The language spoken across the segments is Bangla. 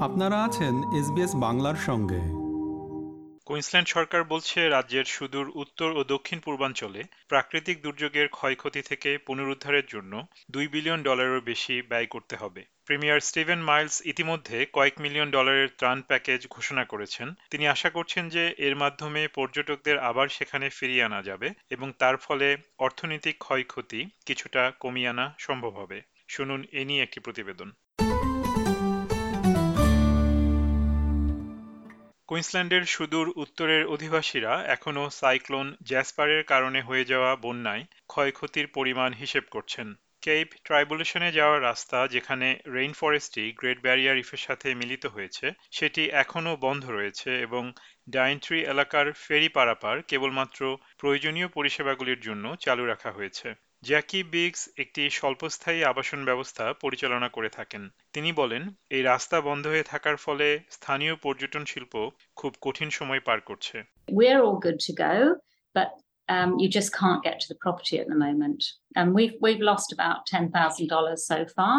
আপনারা আছেন এসবিএস বাংলার সঙ্গে। কুইন্সল্যান্ড সরকার বলছে, রাজ্যের সুদূর উত্তর ও দক্ষিণ পূর্বাঞ্চলে প্রাকৃতিক দুর্যোগের ক্ষয়ক্ষতি থেকে পুনরুদ্ধারের জন্য দুই বিলিয়ন ডলারের বেশি ব্যয় করতে হবে। প্রিমিয়ার স্টিভেন মাইলস ইতিমধ্যে কয়েক মিলিয়ন ডলারের ত্রাণ প্যাকেজ ঘোষণা করেছেন। তিনি আশা করছেন যে এর মাধ্যমে পর্যটকদের আবার সেখানে ফিরিয়ে আনা যাবে এবং তার ফলে অর্থনৈতিক ক্ষয়ক্ষতি কিছুটা কমিয়ে আনা সম্ভব হবে। শুনুন এ নিয়ে একটি প্রতিবেদন। কুইন্সল্যান্ডের সুদূর উত্তরের অধিবাসীরা এখনও সাইক্লোন জ্যাসপারের কারণে হয়ে যাওয়া বন্যায় ক্ষয়ক্ষতির পরিমাণ হিসেব করছেন। কেপ ট্রাইবুলেশনে যাওয়ার রাস্তা যেখানে রেইন ফরেস্টটি গ্রেট ব্যারিয়ার রিফের সাথে মিলিত হয়েছে, সেটি এখনও বন্ধ রয়েছে এবং ডাইনট্রি এলাকার ফেরি পারাপার কেবলমাত্র প্রয়োজনীয় পরিষেবাগুলির জন্য চালু রাখা হয়েছে। জ্যাকি বিগস একটি স্বল্পস্থায়ী আবাসন ব্যবস্থা পরিচালনা করে থাকেন তিনি বলেন এই রাস্তা বন্ধ হয়ে থাকার ফলে স্থানীয় পর্যটন শিল্প খুব কঠিন সময় পার করছে We're all good to go, but um, you just can't get to the property at the moment. And we've we've lost about ten thousand dollars so far.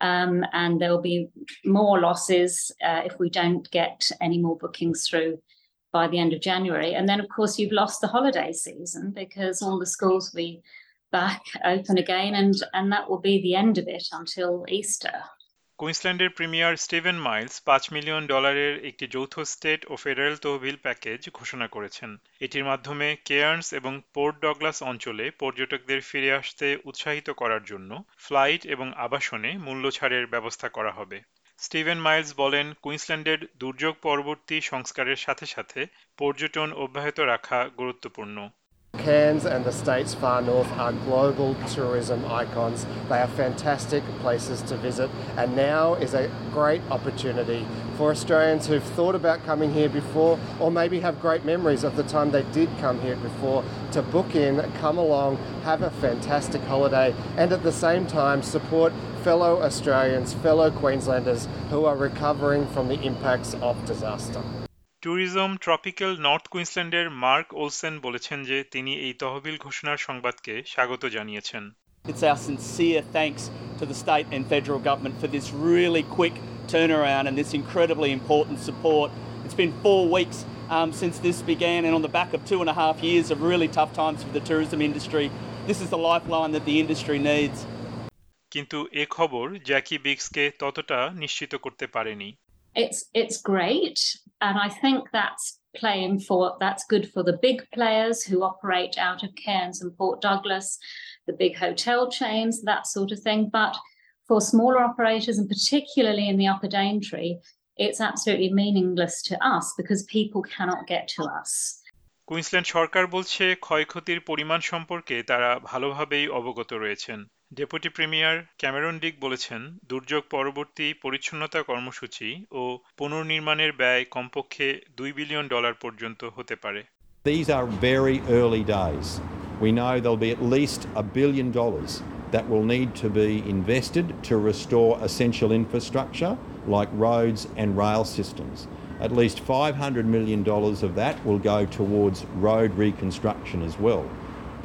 Um, and there will be more losses uh, if we don't get any more bookings through by the end of January. And then, of course, you've lost the holiday season because all the schools will be back open again, and and that will be the end of it until Easter. কুইন্সল্যান্ডের প্রিমিয়ার স্টিভেন মাইলস পাঁচ মিলিয়ন ডলারের একটি যৌথ স্টেট ও ফেডারেল তহবিল প্যাকেজ ঘোষণা করেছেন। এটির মাধ্যমে কেয়ার্নস এবং পোর্ট ডগলাস অঞ্চলে পর্যটকদের ফিরে আসতে উৎসাহিত করার জন্য ফ্লাইট এবং আবাসনে মূল্য ছাড়ের ব্যবস্থা করা হবে। স্টিভেন মাইলস বলেন কুইন্সল্যান্ডের দুর্যোগ পরবর্তী সংস্কারের সাথে সাথে পর্যটন অব্যাহত রাখা গুরুত্বপূর্ণ। Cairns and the states far north are global tourism icons. They are fantastic places to visit, and now is a great opportunity for Australians who've thought about coming here before or maybe have great memories of the time they did come here before to book in, come along, have a fantastic holiday, and at the same time support fellow Australians, fellow Queenslanders who are recovering from the impacts of disaster. Tourism tropical north কুইন্সল্যান্ডের Mark Olsen বলেছেন যে তিনি এই তহবিল ঘোষণার সংবাদকে স্বাগত জানিয়েছেন It's our sincere thanks to the state and federal government for this really quick turnaround and this incredibly important support. It's been four weeks um, since this began, and on the back of two and a half years of really tough times for the tourism industry, this is the lifeline that the industry needs. কিন্তু এ খবর জ্যাকি বিক্সকে ততটা নিশ্চিত করতে পারেনি it's it's great and i think that's playing for that's good for the big players who operate out of cairns and port douglas the big hotel chains that sort of thing but for smaller operators and particularly in the upper daintree it's absolutely meaningless to us because people cannot get to us Queensland সরকার বলছে ক্ষয়ক্ষতির পরিমাণ সম্পর্কে তারা ভালোভাবেই অবগত রয়েছেন ডেপুটি প্রিমিয়ার ক্যামেরন ডিক বলেছেন দুর্যোগ পরবর্তী পরিচ্ছন্নতা কর্মসূচি ও পুনর্নির্মাণের ব্যয় কমপক্ষে দুই বিলিয়ন ডলার পর্যন্ত হতে পারে These are very early days. We know there'll be at least a billion dollars that will need to be invested to restore essential infrastructure like roads and rail systems. At least $500 million of that will go towards road reconstruction as well.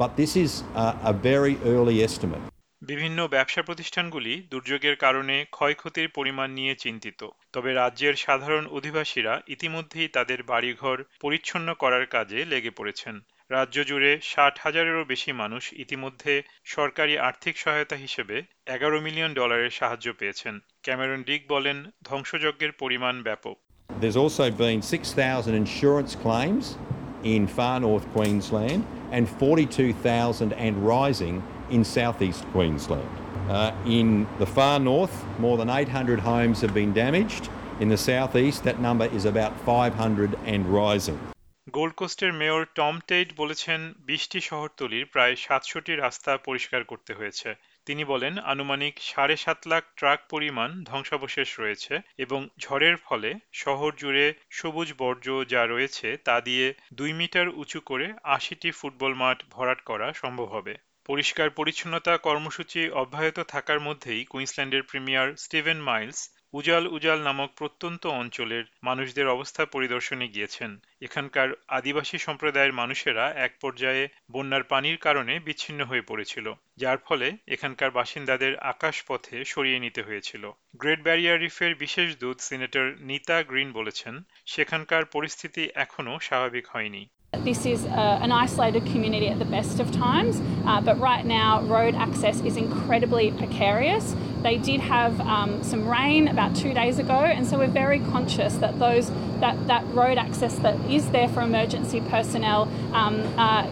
But this is a, a very early estimate. বিভিন্ন ব্যবসা প্রতিষ্ঠানগুলি দুর্যোগের কারণে ক্ষয়ক্ষতির পরিমাণ নিয়ে চিন্তিত। তবে রাজ্যের সাধারণ অধিবাসীরা ইতিমধ্যেই তাদের বাড়িঘর পরিচ্ছন্ন করার কাজে লেগে পড়েছেন। রাজ্য জুড়ে ষাট হাজারেরও বেশি মানুষ ইতিমধ্যে সরকারি আর্থিক সহায়তা হিসেবে এগারো মিলিয়ন ডলারের সাহায্য পেয়েছেন। ক্যামেরন ডিক বলেন ধ্বংসযজ্ঞের পরিমাণ ব্যাপক। There's also been 6,000 insurance claims in far north Queensland and 42,000 and rising in southeast Queensland. Uh, in the far north, more than 800 homes have been damaged. In the southeast, that number is about 500 and rising. Gold কোস্টের mayor Tom Tait বলেছেন বিশটি শহরতলির প্রায় সাতশোটি রাস্তা পরিষ্কার করতে হয়েছে তিনি বলেন আনুমানিক সাড়ে সাত লাখ ট্রাক পরিমাণ ধ্বংসাবশেষ রয়েছে এবং ঝড়ের ফলে শহর জুড়ে সবুজ বর্জ্য যা রয়েছে তা দিয়ে দুই মিটার উঁচু করে আশিটি ফুটবল মাঠ ভরাট করা সম্ভব হবে পরিষ্কার পরিচ্ছন্নতা কর্মসূচি অব্যাহত থাকার মধ্যেই কুইন্সল্যান্ডের premier Steven Miles Wujal Wujal নামক প্রত্যন্ত অঞ্চলের মানুষদের অবস্থা পরিদর্শনে গিয়েছেন। এখানকার আদিবাসী সম্প্রদায়ের মানুষেরা এক পর্যায়ে বন্যার পানির কারণে বিচ্ছিন্ন হয়ে পড়েছিল, যার ফলে এখানকার বাসিন্দাদের আকাশপথে সরিয়ে নিতে হয়েছিল। গ্রেট ব্যারিয়ার রিফের বিশেষ দূত সিনেটর নিতা গ্রিন বলেছেন, সেখানকার পরিস্থিতি এখনও স্বাভাবিক হয়নি। This is uh, an isolated community at the best of times, uh, but right now road access is incredibly precarious. They did have um, some rain about two days ago, and so we're very conscious that those that, that road access that is there for emergency personnel um, uh,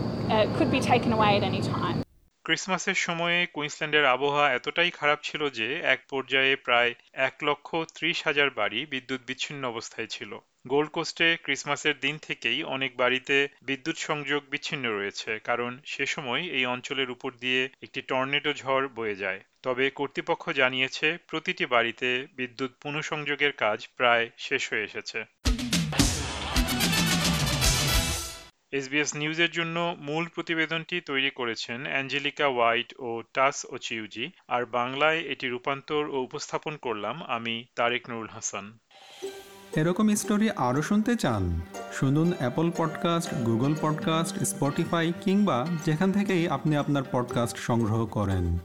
could be taken away at any time. ক্রিসমাসের সময়ে কুইন্সল্যান্ডের আবহাওয়া এতটাই খারাপ ছিল যে এক পর্যায়ে প্রায় এক লক্ষ ত্রিশ হাজার বাড়ি বিদ্যুৎ বিচ্ছিন্ন অবস্থায় ছিল। গোল্ড কোস্টে ক্রিসমাসের দিন থেকেই অনেক বাড়িতে বিদ্যুৎ সংযোগ বিচ্ছিন্ন রয়েছে, কারণ সে সময় এই অঞ্চলের উপর দিয়ে একটি টর্নেডো ঝড় বয়ে যায়। তবে কর্তৃপক্ষ জানিয়েছে, প্রতিটি বাড়িতে বিদ্যুৎ পুনঃসংযোগের কাজ প্রায় শেষ হয়ে এসেছে। এসবিএস নিউজের জন্য মূল প্রতিবেদনটি তৈরি করেছেন অ্যাঞ্জেলিকা হোয়াইট ও টাস ওচিউজি, আর বাংলায় এটি রূপান্তর ও উপস্থাপন করলাম আমি তারেক নুরুল হাসান। এরকম স্টোরি আরও শুনতে চান, শুনুন Apple podcast, Google podcast, Spotify, কিংবা যেখান থেকেই আপনি আপনার পডকাস্ট সংগ্রহ করেন।